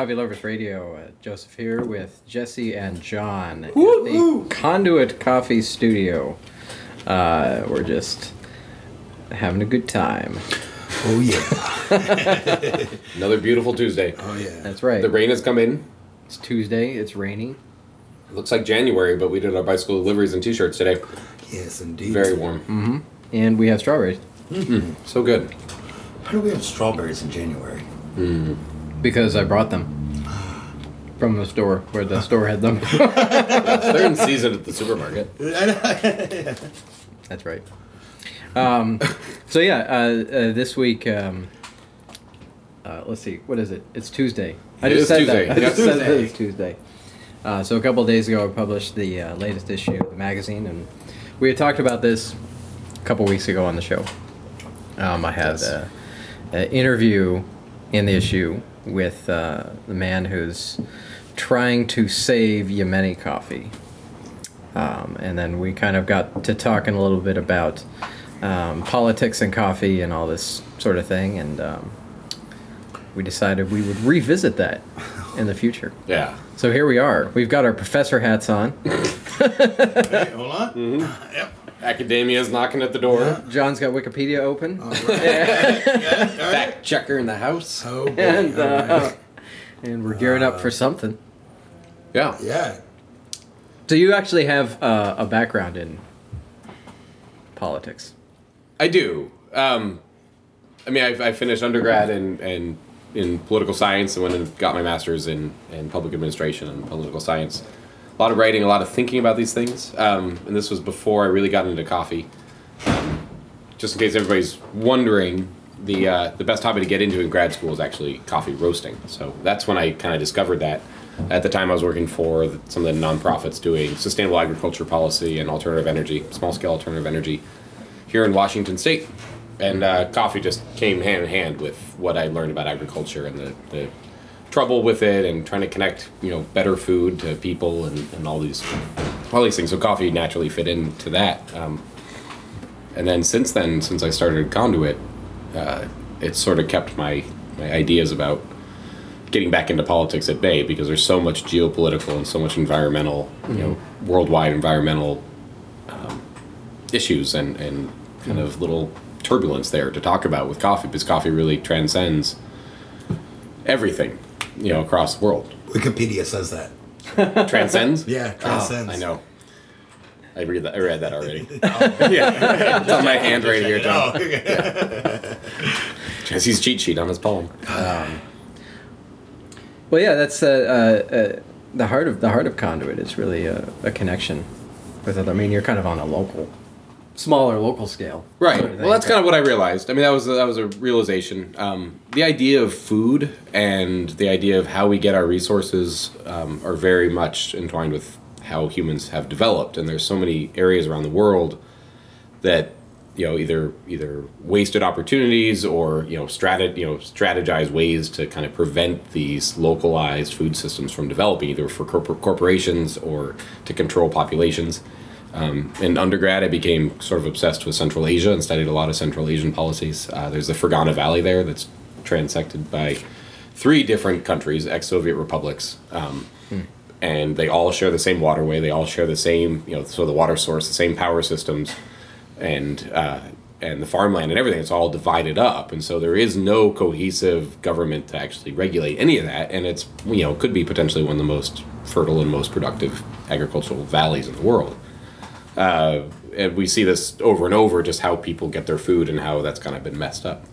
Coffee Lovers Radio. Uh, Joseph here with Jesse and John at the Conduit Coffee Studio. Uh, we're just having a good time. Oh yeah. Another beautiful Tuesday. Oh yeah. That's right. The rain has come in. It's Tuesday. It's raining. It looks like January, but we did our bicycle deliveries and t-shirts today. Yes, indeed. Very warm. Mm-hmm. And we have strawberries So good. How do we have strawberries in January? because I brought them from the store where the store had them. They're in season at the supermarket. That's right. Um, so yeah, uh, uh, this week. Um, uh, let's see. What is it? It's Tuesday. I It just is said Tuesday. that. I Yeah. just said that it's Tuesday. Uh, so a couple of days ago, I published the uh, latest issue of the magazine, and we had talked about this a couple weeks ago on the show. Um, I had Yes. uh, an interview in the issue with uh, the man who's trying to save Yemeni coffee. Um, and then we kind of got to talking a little bit about um, politics and coffee and all this sort of thing. And um, we decided we would revisit that in the future. Yeah. So here we are. We've got our professor hats on. Hey, hold on. Mm-hmm. Yep. Academia's knocking at the door. John's got Wikipedia open. All right. yeah. All right. Fact checker in the house. Oh boy. And, uh, right. and we're gearing up for something. Yeah. Yeah. So you actually have uh, a background in politics. I do. Um, I mean, I, I finished undergrad in, in in political science and went and got my master's in, in public administration and political science. A lot of writing, a lot of thinking about these things. Um, and this was before I really got into coffee. Um, just in case everybody's wondering, the uh, the best hobby to get into in grad school is actually coffee roasting. So that's when I kind of discovered that. At the time, I was working for some of the nonprofits doing sustainable agriculture policy and alternative energy, small scale alternative energy here in Washington State. And uh, coffee just came hand in hand with what I learned about agriculture and the, the trouble with it and trying to connect, you know, better food to people and, and all these all these things. So coffee naturally fit into that. Um, and then since then, since I started Conduit, uh, it's sort of kept my, my ideas about getting back into politics at bay because there's so much geopolitical and so much environmental, you know, mm-hmm. worldwide environmental um, issues and, and kind mm-hmm. of little turbulence there to talk about with coffee because coffee really transcends everything, you know, across the world. Wikipedia says that. Transcends? Yeah, Oh, transcends. I know. I read that. I read that already. Oh. yeah, it's on my hand right here. John. Oh, okay. Jesse's cheat sheet on his poem. Well, yeah, that's uh, uh, uh, the heart of the heart of conduit is really a, a connection with other. I mean, you're kind of on a local, smaller local scale, Right. sort of Well, that's kind of what I realized. I mean, that was that was a realization. Um, the idea of food and the idea of how we get our resources um, are very much entwined with how humans have developed. And there's so many areas around the world that you know either either wasted opportunities or you know strat you know strategize ways to kind of prevent these localized food systems from developing either for corpor- corporations or to control populations um, in undergrad, I became sort of obsessed with Central Asia and studied a lot of Central Asian policies. Uh, there's the Fergana Valley there that's transected by three different countries, ex-Soviet republics, um, and they all share the same waterway. They all share the same, you know, so the water source, the same power systems, and uh, and the farmland and everything. It's all divided up, and so there is no cohesive government to actually regulate any of that. And it's you know could be potentially one of the most fertile and most productive agricultural valleys in the world uh, and we see this over and over just how people get their food and how that's kind of been messed up.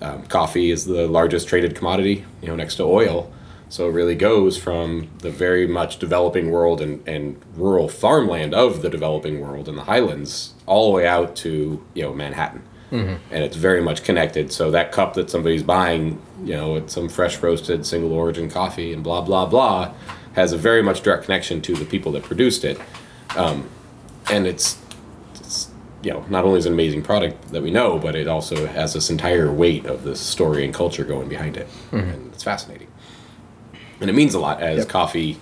Um, coffee is the largest traded commodity, you know, next to oil. So it really goes from the very much developing world and, and rural farmland of the developing world in the highlands all the way out to, you know, Manhattan. Mm-hmm. And it's very much connected. So that cup that somebody's buying, you know, it's some fresh roasted single origin coffee and blah, blah, blah, has a very much direct connection to the people that produced it. Um, and it's, it's you know not only is it an amazing product that we know but it also has this entire weight of this story and culture going behind it. Mm-hmm. And it's fascinating and it means a lot as Yep. coffee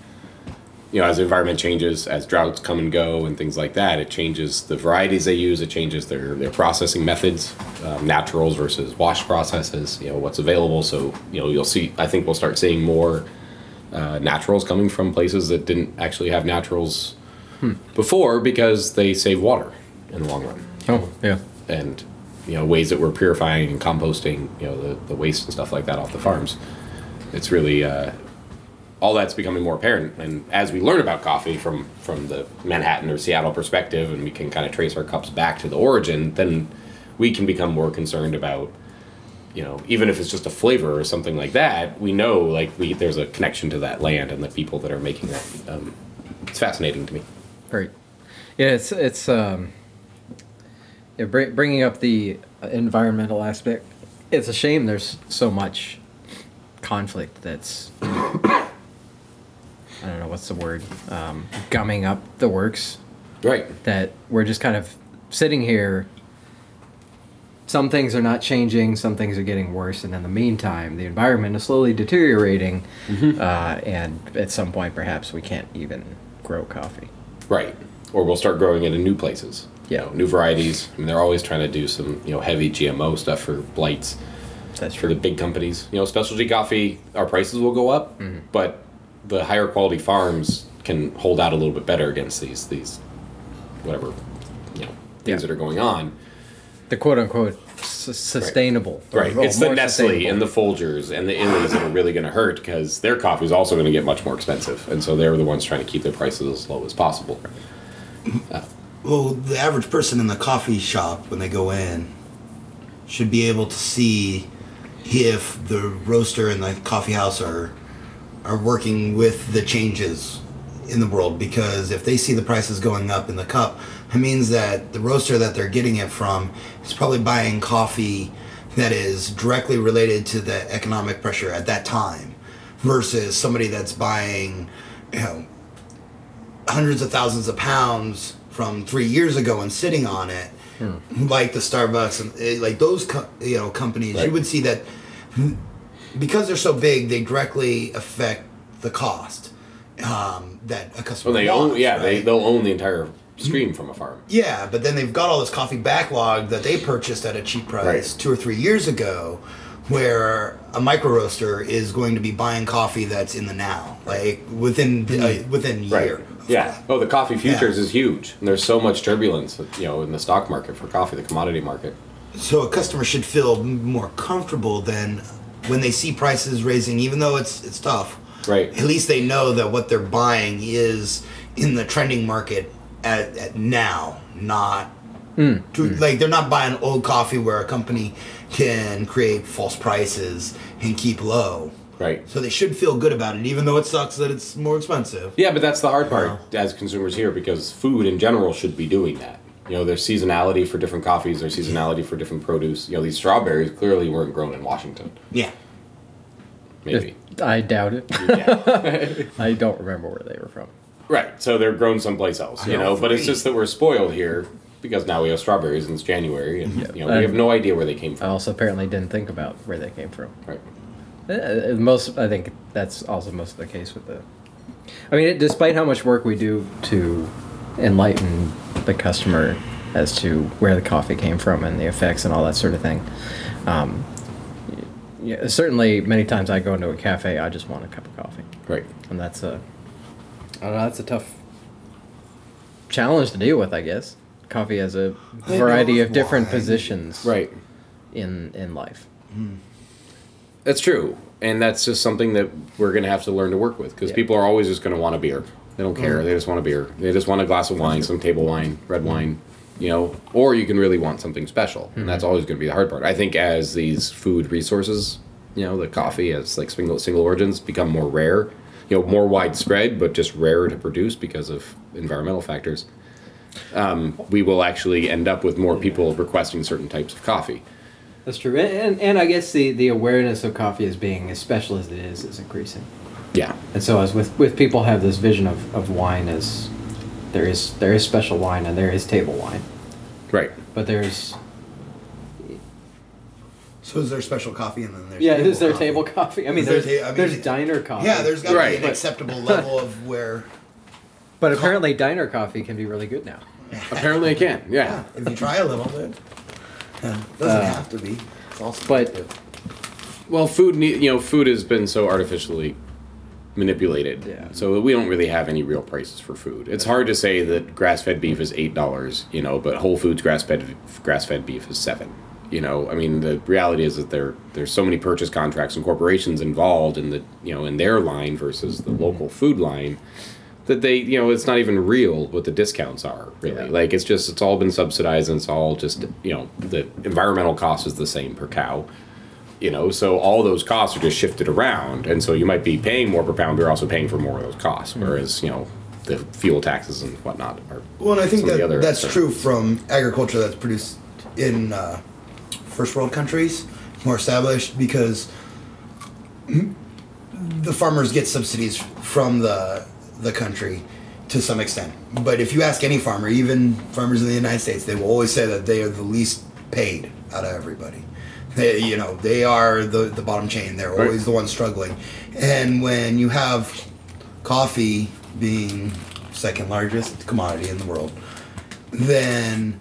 you know, as the environment changes, as droughts come and go and things like that, it changes the varieties they use. It changes their their processing methods, um, naturals versus wash processes. You know what's available. So you know you'll see. I think we'll start seeing more uh, naturals coming from places that didn't actually have naturals before because they save water in the long run Oh, yeah. and you know ways that we're purifying and composting you know the, the waste and stuff like that off the farms it's really uh, all that's becoming more apparent and as we learn about coffee from from the manhattan or seattle perspective and we can kind of trace our cups back to the origin then we can become more concerned about you know even if it's just a flavor or something like that we know like we there's a connection to that land and the people that are making that um, it's fascinating to me Right. Yeah, it's it's um, yeah, br- bringing up the environmental aspect. It's a shame there's so much conflict that's I don't know what's the word um, gumming up the works right that we're just kind of sitting here. Some things are not changing, some things are getting worse, and in the meantime, the environment is slowly deteriorating, uh, and at some point, perhaps we can't even grow coffee. Right. Or we'll start growing it in new places. Yeah. You know, new varieties. I mean, they're always trying to do some, you know, heavy GMO stuff for blights That's for the big companies. You know, specialty coffee, our prices will go up, Mm-hmm. but the higher quality farms can hold out a little bit better against these these whatever, you know, things Yeah. that are going on. the quote unquote s- sustainable. or- Right. or it's the more Nestle and the Folgers and the Illies that are really going to hurt because their coffee is also going to get much more expensive, and so they're the ones trying to keep their prices as low as possible. Uh, well, the average person in the coffee shop, when they go in, should be able to see if the roaster and the coffee house are are working with the changes in the world. Because if they see the prices going up in the cup, it means that the roaster that they're getting it from is probably buying coffee that is directly related to the economic pressure at that time, versus somebody that's buying, you know, hundreds of thousands of pounds from three years ago and sitting on it, like the Starbucks and eh, like those co- you know companies, Right. you would see that because they're so big, they directly affect the cost um, that a customer. Well, they wants, own, yeah, they right? they'll own the entire stream from a farm. Yeah, but then they've got all this coffee backlog that they purchased at a cheap price Right. two or three years ago, where a micro roaster is going to be buying coffee that's in the now, like within uh, within a year. of Yeah. Oh, the coffee futures Yeah. is huge. And there's so much turbulence, you know, in the stock market for coffee, the commodity market. So a customer should feel more comfortable than when they see prices raising, even though it's it's tough. Right. At least they know that what they're buying is in the trending market at, at now, not hmm. to, hmm. like they're not buying old coffee where a company can create false prices and keep low. Right. So they should feel good about it, even though it sucks that it's more expensive. Yeah, but that's the hard part uh-huh. as consumers here because food in general should be doing that. You know, there's seasonality for different coffees, there's seasonality for different produce. You know, these strawberries clearly weren't grown in Washington. Yeah. Maybe. I doubt it. yeah. I don't remember where they were from. Right. So they're grown someplace else, you I know, know, but it's just that we're spoiled here because now we have strawberries and it's January and you know, we And- have no idea where they came from. I also apparently didn't think about where they came from. Right. Uh, most, I think that's also most of the case with the. I mean, it, despite how much work we do to enlighten the customer as to where the coffee came from and the effects and all that sort of thing, um, yeah, certainly many times I go into a cafe, I just want a cup of coffee, Right. and that's a, I don't know, that's a tough challenge to deal with, I guess. Coffee has a variety of different wine. positions, Right. in in life. That's true, and that's just something that we're going to have to learn to work with because Yeah. people are always just going to want a beer. They don't care. They just want a beer. They just want a glass of wine, some table wine, red wine, you know. Or you can really want something special, and that's always going to be the hard part. I think as these food resources, you know, the coffee as like single single origins become more rare, you know, more widespread, but just rarer to produce because of environmental factors. Um, we will actually end up with more people requesting certain types of coffee. That's true, and, and and I guess the the awareness of coffee as being as special as it is is increasing. Yeah, And so as with with people have this vision of, of wine as there is there is special wine and there is table wine, right. but there's So is there special coffee and then there's yeah table is there coffee? table coffee? I mean Is there there's ta- I mean, there's diner coffee. Yeah, there's got to Right. be an acceptable level of where But apparently, diner coffee can be really good now. Apparently, it can. Yeah. Yeah, if you try a little bit. Yeah, doesn't have to be. It's also Uh, But Well, food, need, you know, food has been so artificially manipulated. Yeah. So we don't really have any real prices for food. It's hard to say that grass-fed beef is eight dollars, you know, but Whole Foods grass-fed grass-fed beef is seven. You know, I mean, the reality is that there there's so many purchase contracts and corporations involved in the you know in their line versus the mm-hmm. local food line that they you know it's not even real what the discounts are really Yeah. like it's just it's all been subsidized and it's all just you know the environmental cost is the same per cow you know so all those costs are just shifted around and so you might be paying more per pound but you're also paying for more of those costs whereas you know the fuel taxes and whatnot are Well, and I think some the that other that's concerns. true from agriculture that's produced in uh, first world countries, more established, because the farmers get subsidies from the the country to some extent. But if you ask any farmer, even farmers in the United States, they will always say that they are the least paid out of everybody. They, you know, they are the the bottom chain. They're Right. always the ones struggling. And when you have coffee being second largest commodity in the world, then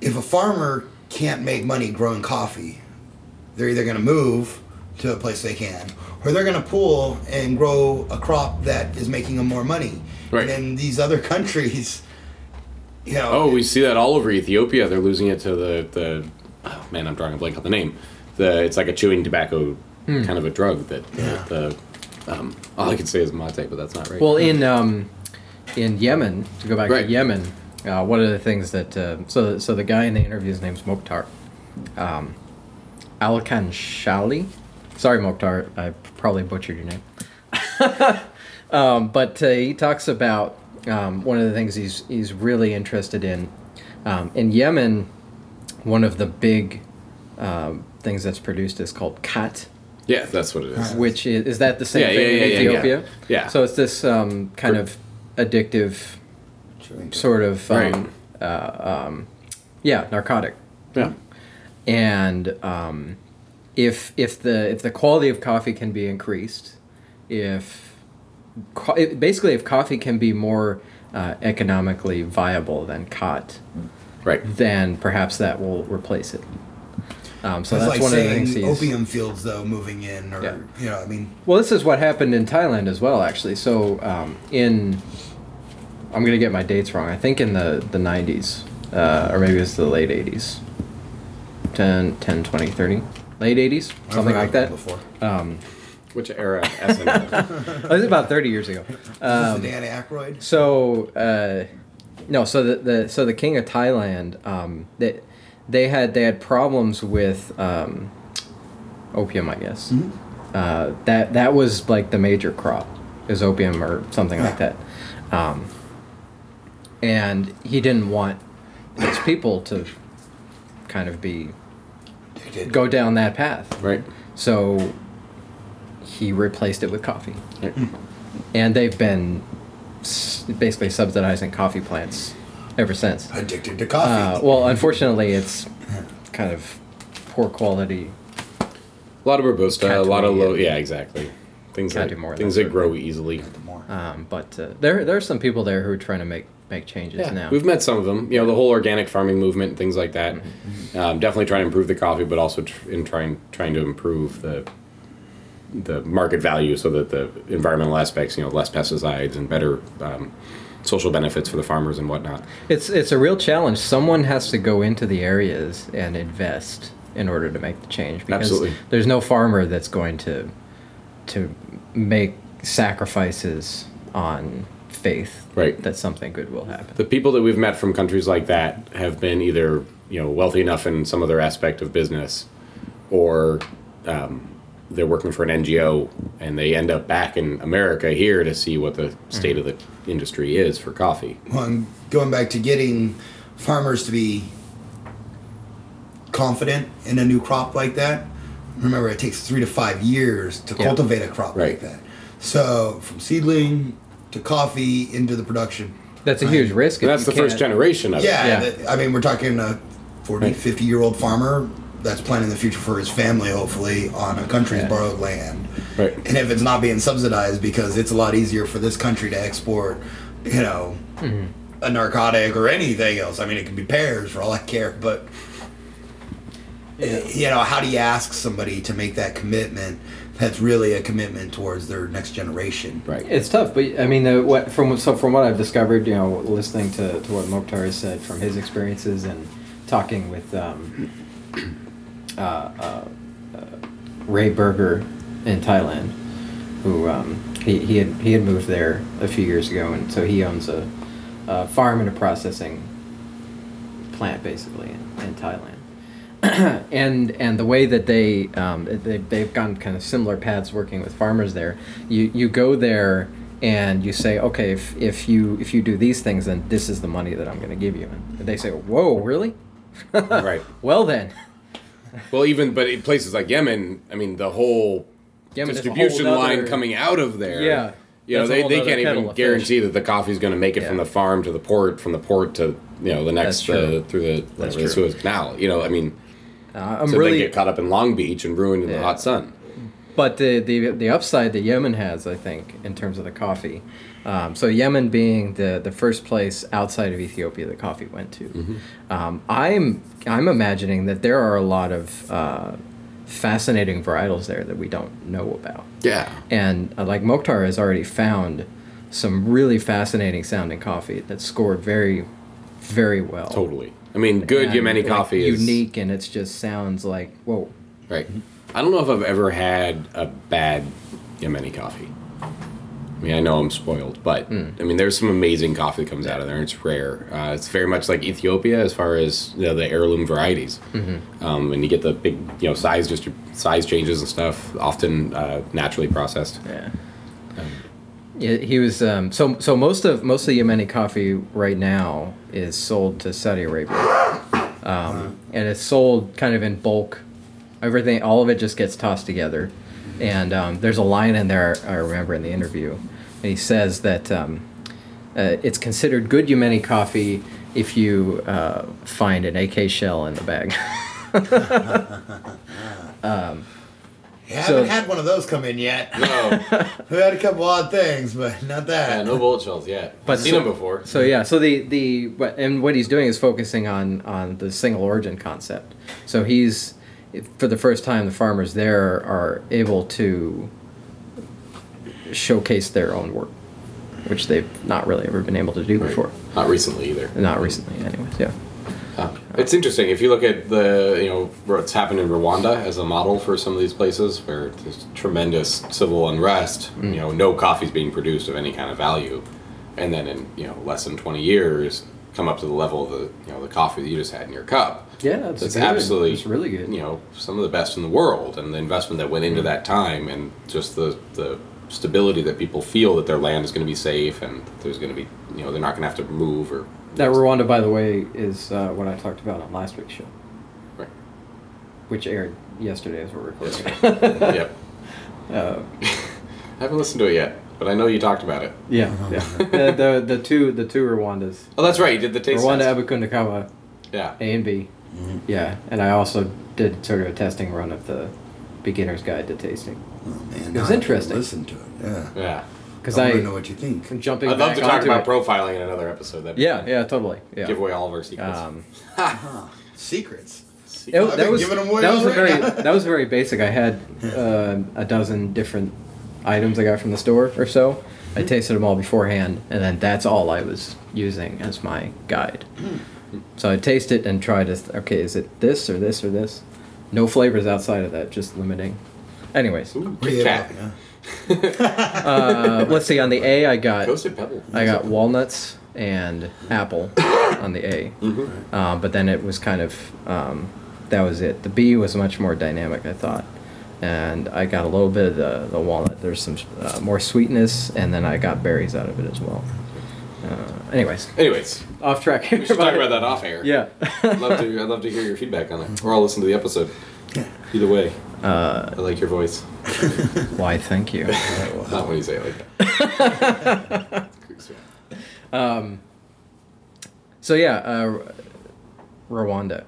if a farmer can't make money growing coffee, they're either going to move to a place they can, or they're going to pull and grow a crop that is making them more money. Right. And in these other countries, you know, oh we see that all over ethiopia they're losing it to the the oh man i'm drawing a blank on the name the it's like a chewing tobacco kind of a drug that Yeah. the um, all i can say is mate but that's not right well, in um, in Yemen, to go back Right. to Yemen, uh, one of the things that uh, so so the guy in the interview, his name's Mokhtar, um, Alkhanshali. Sorry, Mokhtar, I probably butchered your name. um, but uh, he talks about um, one of the things he's he's really interested in. Um, in Yemen, one of the big um, things that's produced is called khat, yeah that's what it is which is is that the same Yeah, thing yeah, in yeah, yeah, Ethiopia? yeah. Yeah. So it's this um, kind of addictive sort of um, Right. uh, um, yeah narcotic yeah and um, if if the if the quality of coffee can be increased if co- basically if coffee can be more uh, economically viable than khat right then perhaps that will replace it um, so it's that's like one of the things he's opium fields though moving in, or Yeah. you know, I mean, Well, this is what happened in Thailand as well, actually. So, um, in I'm gonna get my dates wrong. I think in the the 90s, uh, or maybe it's the late 80s, 10, 10, 20, 30, late 80s, something like that. Before. Um, which era SNL? it was about 30 years ago. Is Um, this the Dan Aykroyd? so uh, no, so the, the so the king of Thailand, um, they they had they had problems with um, opium, I guess. Uh, that that was like the major crop, is opium or something like that, um, and he didn't want his people to kind of be go down that path. right So he replaced it with coffee Right. and they've been s- basically subsidizing coffee plants ever since. Addicted to Uh, coffee. well, unfortunately, it's kind of poor quality. A lot of robusta, a lot of low. Yeah, exactly. Things that do more things that that sort of grow easily. Um, but uh, there, there are some people there who are trying to make make changes now. We've met some of them. You know, the whole organic farming movement and things like that. Mm-hmm. Um, definitely trying to improve the coffee, but also tr- in trying trying to improve the the market value so that the environmental aspects, you know, less pesticides and better um, social benefits for the farmers and whatnot. It's it's a real challenge. Someone has to go into the areas and invest in order to make the change because Absolutely. there's no farmer that's going to to make sacrifices on faith Right. that something good will happen. The people that we've met from countries like that have been either you know wealthy enough in some other aspect of business, or um, they're working for an NGO and they end up back in America here to see what the mm-hmm. state of the industry is for coffee. Well, and going back to getting farmers to be confident in a new crop like that. Remember, it takes three to five years to Yeah. cultivate a crop Right. like that. So, from seedling to coffee into the production. That's a Right. huge risk. If that's you the first can't- generation of it. Yeah, Yeah. I mean, we're talking a 40, Right. 50 year old farmer that's planning the future for his family, hopefully, on a country's Yeah. borrowed land. Right. And if it's not being subsidized because it's a lot easier for this country to export you know, a narcotic or anything else. I mean, it could be pears for all I care, but you know, how do you ask somebody to make that commitment? That's really a commitment towards their next generation. Right. It's tough, but I mean, the, what from so from what I've discovered, you know, listening to, to what Mokhtar has said from his experiences and talking with um, uh, uh, uh, Ray Berger in Thailand, who um, he, he had he had moved there a few years ago, and so he owns a, a farm and a processing plant basically in, in Thailand. and and the way that they um, they they've gone kind of similar paths working with farmers there. You you go there and you say, okay, if, if you if you do these things, then this is the money that I'm going to give you. And they say, whoa, really? Right. Well then, Well, even but in places like Yemen, I mean, the whole Yemen is a whole distribution line nother- coming out of there. Yeah. You know, they, they can't even guarantee fish. that the coffee's going to make it from the farm to the port, from the port to you know the next uh, through the, whatever, the. Suez Canal. You know, I mean, uh, I'm so really they get caught up in Long Beach and ruined in Yeah. the hot sun. But the, the the upside that Yemen has, I think, in terms of the coffee. Um, so Yemen being the, the first place outside of Ethiopia that coffee went to, um, I'm I'm imagining that there are a lot of uh, fascinating varietals there that we don't know about. Yeah. And uh, like Mokhtar has already found some really fascinating sounding coffee that scored very, very well. Totally. I mean, good And, Yemeni like, coffee is unique, and it just sounds like whoa. Right. I don't know if I've ever had a bad Yemeni coffee. I mean, I know I'm spoiled, but Hmm. I mean, there's some amazing coffee that comes out of there. and It's rare. Uh, it's very much like Ethiopia as far as you know, the heirloom varieties, Mm-hmm. um, and you get the big, you know, size distrib- size changes and stuff, often uh, naturally processed. Yeah. Yeah, he was um, so so most of most of Yemeni coffee right now is sold to Saudi Arabia, um, and it's sold kind of in bulk. Everything, all of it just gets tossed together, and um, there's a line in there I remember in the interview, and he says that um, uh, it's considered good Yemeni coffee if you uh, find an AK shell in the bag. Yeah, I So- haven't had one of those come in yet. No, We've had a couple odd things, but not that. Yeah, no bullet shells yet. But seen so- them before. So yeah, so the the and what he's doing is focusing on on the single origin concept. So he's for the first time the farmers there are able to showcase their own work, which they've not really ever been able to do before. Not recently either. Not recently, anyways. Yeah. Uh, it's interesting if you look at the you know what's happened in Rwanda as a model for some of these places where there's tremendous civil unrest. You know, no coffee's being produced of any kind of value, and then in you know less than twenty years, come up to the level of the you know the coffee that you just had in your cup. Yeah, that's That's absolutely It's really good. You know, some of the best in the world, and the investment that went into that time, and just the the stability that people feel that their land is going to be safe, and there's going to be you know they're not going to have to move or. That Rwanda, by the way, is uh, what I talked about on last week's show, Right. which aired yesterday as we're recording. yep. uh, I haven't listened to it yet, but I know you talked about it. yeah, yeah. the, the the two the two Rwandas. Oh, that's right. You did the taste Rwanda test. Abakundakawa, Yeah. A and B. Yeah, and I also did sort of a testing run of the beginner's guide to tasting Oh, man, It now was I have to interesting. Listen to it. Yeah. Yeah. because I I want to know what you think. I'm jumping. I'd love back to talk about it. profiling in another episode. That Yeah, yeah, totally. Yeah. Give away all of our secrets. Um, Secrets. it- that was giving 'em away that was a very that was very basic. I had uh, a dozen different items I got from the store or so. Hmm. I tasted them all beforehand, and then that's all I was using as my guide. Hmm. So I taste it and try to okay, is it this or this or this? No flavors outside of that, just limiting. Anyways, Ooh, Kit Yeah, Kat. uh, let's see. On the A, I got I got walnuts and apple on the A, Mhm. um, but then it was kind of um, that was it. The B was much more dynamic, I thought, and I got a little bit of the, the walnut. There's some uh, more sweetness, and then I got berries out of it as well. Uh, anyways, Anyways, off track. here, we should talk but- about that off air. Yeah. I'd love to. I'd love to hear your feedback on it, or I'll listen to the episode. Yeah. Either way, uh, I like your voice. why? Thank you. Not when you say it like that. Um, so yeah, uh, Rwanda.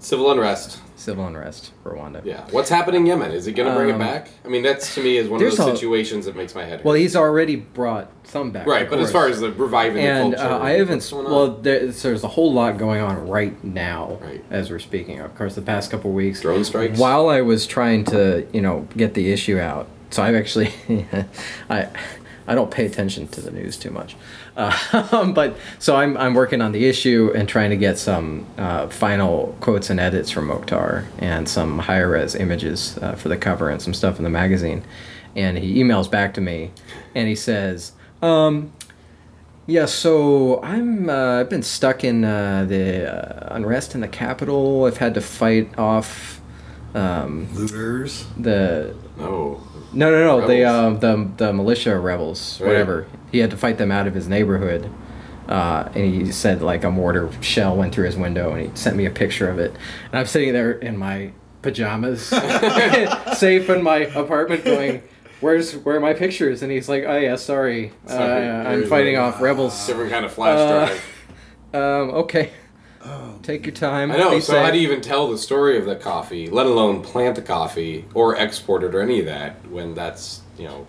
Civil unrest. Civil unrest, for Rwanda. Yeah. What's happening in Yemen? Is he going to bring Um, it back? I mean, that's to me is one of those situations that makes my head hurt. Well, he's already brought some back. right, but as far as the reviving and the culture, uh, I haven't. Well, there's, there's a whole lot going on right now Right. as we're speaking. Of course, the past couple weeks, Drone strikes? While I was trying to, you know, get the issue out, so I've actually, I, I don't pay attention to the news too much, uh, but so I'm I'm working on the issue and trying to get some uh, final quotes and edits from Mokhtar and some higher res images uh, for the cover and some stuff in the magazine, and he emails back to me, and he says. Um, yeah, so I'm uh, I've been stuck in uh, the uh, unrest in the capital. I've had to fight off um, Looters. the no. No no no the Rebels. um, the the militia rebels Right. whatever. He had to fight them out of his neighborhood. Uh, and he said like a mortar shell went through his window, and he sent me a picture of it. And I'm sitting there in my pajamas, safe in my apartment, going, "Where's where are my pictures?" And he's like, "Oh yeah, sorry, uh, I'm fighting off rebels." Different kind of flash Uh, drive. Um, okay. Take your time. I know. Be So how safe. do you even tell the story of the coffee, let alone plant the coffee or export it or any of that when that's you know,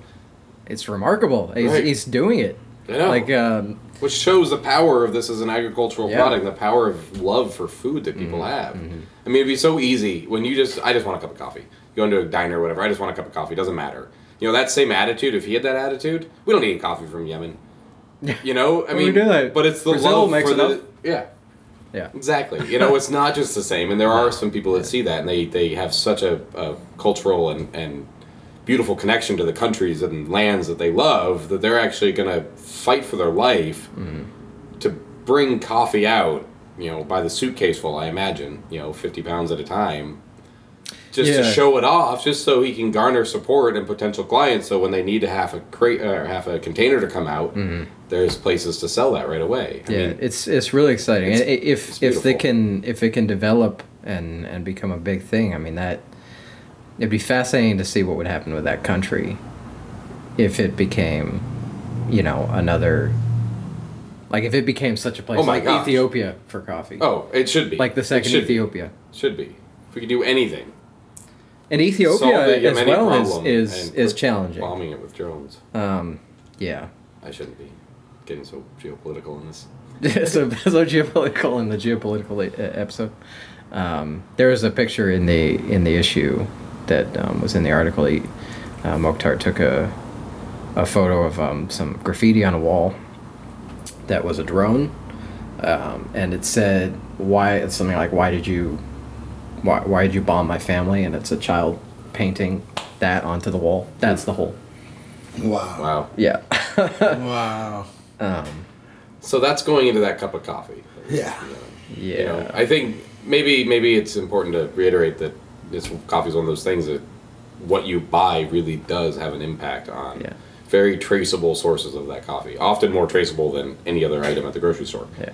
It's remarkable. He's, Right. he's doing it. I know. Like, um, which shows the power of this as an agricultural Yeah. Mm-hmm. product, the power of love for food that people have. I mean, it'd be so easy when you just, I just want a cup of coffee. You go into a diner or whatever, I just want a cup of coffee. Doesn't matter. You know that same attitude. If he had that attitude, we don't need coffee from Yemen. You know, I mean, do that. but it's the Brazil love makes for the enough. yeah. Yeah. Exactly. You know, it's not just the same, and there are some people that see that, and they, they have such a, a cultural and, and beautiful connection to the countries and lands that they love that they're actually going to fight for their life Mm-hmm. to bring coffee out, you know, by the suitcase full, I imagine, you know, 50 pounds at a time, just to show it off, just so he can garner support and potential clients. So when they need to have a crate or half a container to come out, there's places to sell that right away. I Mm-hmm. Yeah, mean, it's it's really exciting. it's- if it's if they can if it can develop and and become a big thing, I mean that it'd be fascinating to see what would happen with that country if it became, you know, another like if it became such a place Oh my like gosh. Ethiopia for coffee. oh, it should be like the second should be. Ethiopia. Should be. If we could do anything. And Ethiopia as well is is, is challenging. Bombing it with drones. Um, yeah. I shouldn't be getting so geopolitical in this. so, so geopolitical in the geopolitical e- episode. Um, there was a picture in the in the issue that um, was in the article. He, uh, Mokhtar took a a photo of um, some graffiti on a wall that was a drone, um, and it said why it's something like why did you why why did you bomb my family? And it's a child painting that onto the wall. That's the whole. Wow. Wow. Yeah. Wow. um, So that's going into that cup of coffee. Yeah. yeah. You know, I think maybe maybe it's important to reiterate that this coffee is one of those things that what you buy really does have an impact on Yeah. very traceable sources of that coffee. Often more traceable than any other item at the grocery store. yeah.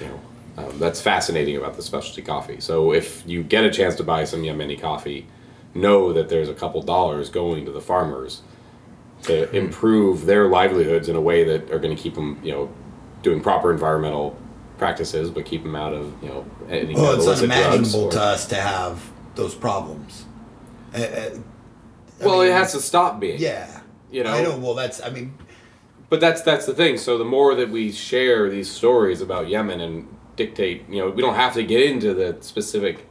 you know um, that's fascinating about the specialty coffee so if you get a chance to buy some yemeni coffee know that there's a couple dollars going to the farmers to improve their livelihoods in a way that are going to keep them you know doing proper environmental practices but keep them out of you know any Well, it's unimaginable to us to have those problems. Uh, uh, I well mean, it has to stop being Yeah. You know? I know. Well, that's. I mean, But that's that's the thing. So the more that we share these stories about Yemen and dictate, you know, we don't have to get into the specific,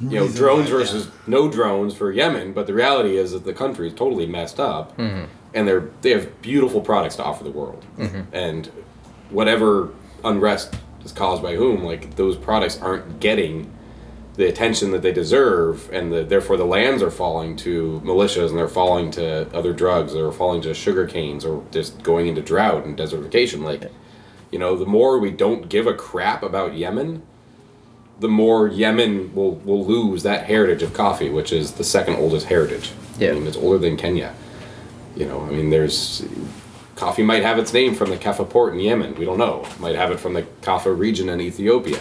you know, Reason drones why, versus no drones for Yemen. But the reality is that the country is totally messed up, Mm-hmm. and they're they have beautiful products to offer the world, and whatever unrest is caused by whom, like those products aren't getting the attention that they deserve, and the, therefore the lands are falling to militias, and they're falling to other drugs, or falling to sugar canes, or just going into drought and desertification. Like, you know, the more we don't give a crap about Yemen, the more Yemen will will lose that heritage of coffee, which is the second oldest heritage. Yeah. I mean, it's older than Kenya. You know, I mean, there's coffee might have its name from the Kaffa port in Yemen. We don't know. It Might have it from the Kaffa region in Ethiopia.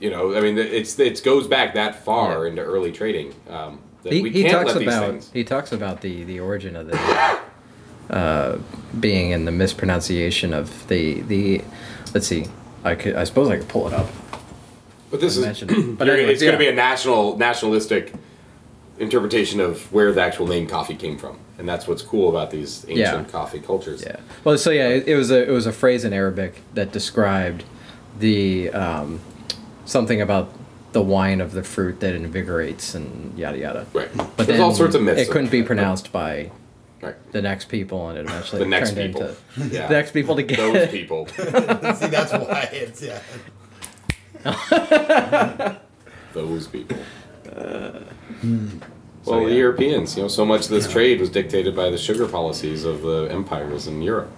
You know, I mean, it's it goes back that far Yeah. into early trading. Um, that he, we he talks about things. he talks about the the origin of the uh, being in the mispronunciation of the the let's see I could I suppose I could pull it up But this is mentioned it. But anyways, it's going to be a national nationalistic interpretation of where the actual name coffee came from, and that's what's cool about these ancient Yeah. coffee cultures. Yeah. Well, so yeah, it, it was a it was a phrase in Arabic that described the um, something about the wine of the fruit that invigorates and yada yada. Right. But There's then all sorts of myths. It couldn't be of- pronounced by Right. the next people, and it eventually The next turned people. into Yeah. the next people to get Those it. people. See, that's why it's yeah. Those people. Uh, Well, So, the yeah. Europeans, you know, so much of this trade was dictated by the sugar policies of the empires in Europe.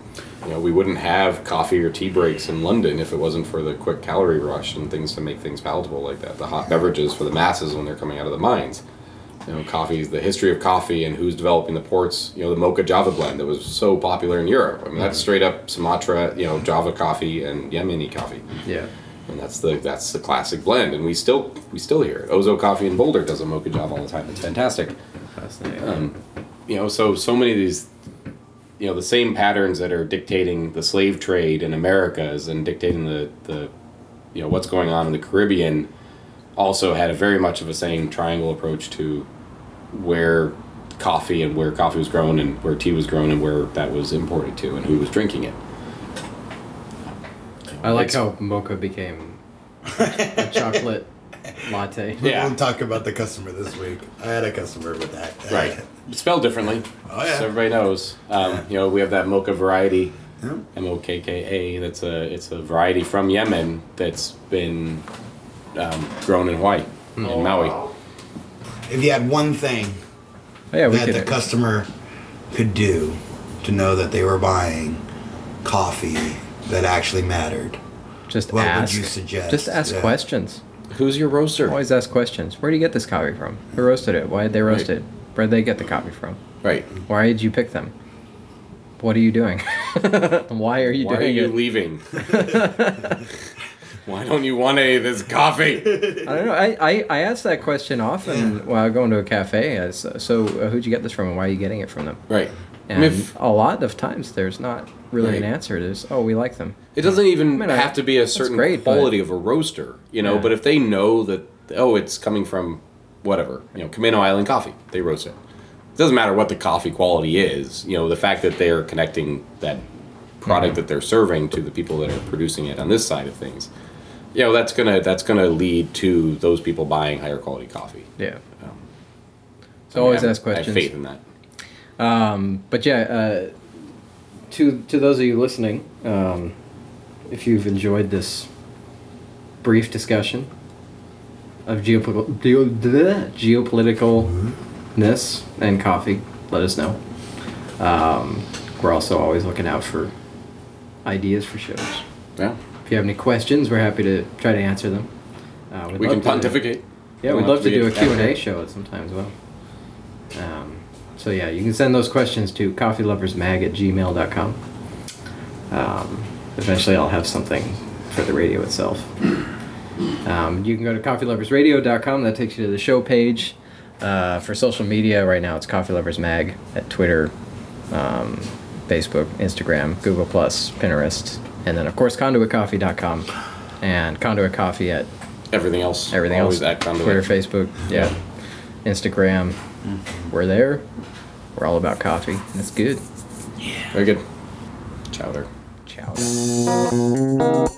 You know, we wouldn't have coffee or tea breaks in London if it wasn't for the quick calorie rush and things to make things palatable like that. The hot beverages for the masses when they're coming out of the mines. You know, coffee, the history of coffee and who's developing the ports. You know, the Mocha Java blend that was so popular in Europe. I mean, that's straight up Sumatra, you know, Java coffee and Yemeni coffee Yeah. and that's the that's the classic blend, and we still we still hear it. Ozo Coffee in Boulder does a mocha java all the time. It's fantastic. Fascinating. Um, you know, so so many of these, you know, the same patterns that are dictating the slave trade in Americas and dictating the the, you know, what's going on in the Caribbean, also had a very much of a same triangle approach to where coffee and where coffee was grown and where tea was grown and where that was imported to and who was drinking it. I like it's- how mocha became a chocolate latte. Yeah. We'll talk about the customer this week. I had a customer with that. Right. Spelled differently. Oh, yeah. So everybody knows. Um, You know, we have that mocha variety, M O K K A. That's a it's a variety from Yemen that's been um, grown in Hawaii, Hmm. in Maui. If you had one thing Oh, yeah, we that the customer could do to know that they were buying coffee that actually mattered, Just what would ask. you suggest? Just ask Yeah. questions. Who's your roaster? Always ask questions. Where do you get this coffee from? Who roasted it? Why did they roast Right. it? Where did they get the coffee from? Right. Why did you pick them? What are you doing? Why are you Why are you it? leaving? Why don't you want any of this coffee? I don't know. I, I, I ask that question often while going to a cafe. As, so, uh, who'd you get this from and why are you getting it from them? Right. And if- a lot of times there's not really an answer. There's, oh, we like them. It doesn't even I mean, I- have to be a certain great, but- quality of a roaster, you know. Yeah. But if they know that, oh, it's coming from whatever, you know, Camino Island coffee, they roast it. It doesn't matter what the coffee quality is, you know. The fact that they are connecting that product that they're serving to the people that are producing it on this side of things, you know, that's gonna that's gonna lead to those people buying higher quality coffee. Yeah. Um, So always I have- ask questions. I have faith in that. Um, but yeah, uh, to to those of you listening, um, if you've enjoyed this brief discussion of geopolitical geo, geopoliticalness and coffee, let us know. Um, we're also always looking out for ideas for shows. Yeah, you have any questions, we're happy to try to answer them. Uh, we can to do- pontificate. yeah, We we'd love to do a Q&A show at some time as well. Um, so yeah, you can send those questions to coffeeloversmag at gmail.com. Um, eventually I'll have something for the radio itself. Um, you can go to coffeeloversradio.com. That takes you to the show page. Uh, for social media, right now it's Coffee Lovers Mag at Twitter, um, Facebook, Instagram, Google Plus, Pinterest, and then of course conduitcoffee.com and Conduit Coffee at Everything else. everything always else. at Conduit. twitter facebook yeah. Instagram. Mm-hmm. We're there. We're all about coffee. And it's good. Very good. Chowder. ciao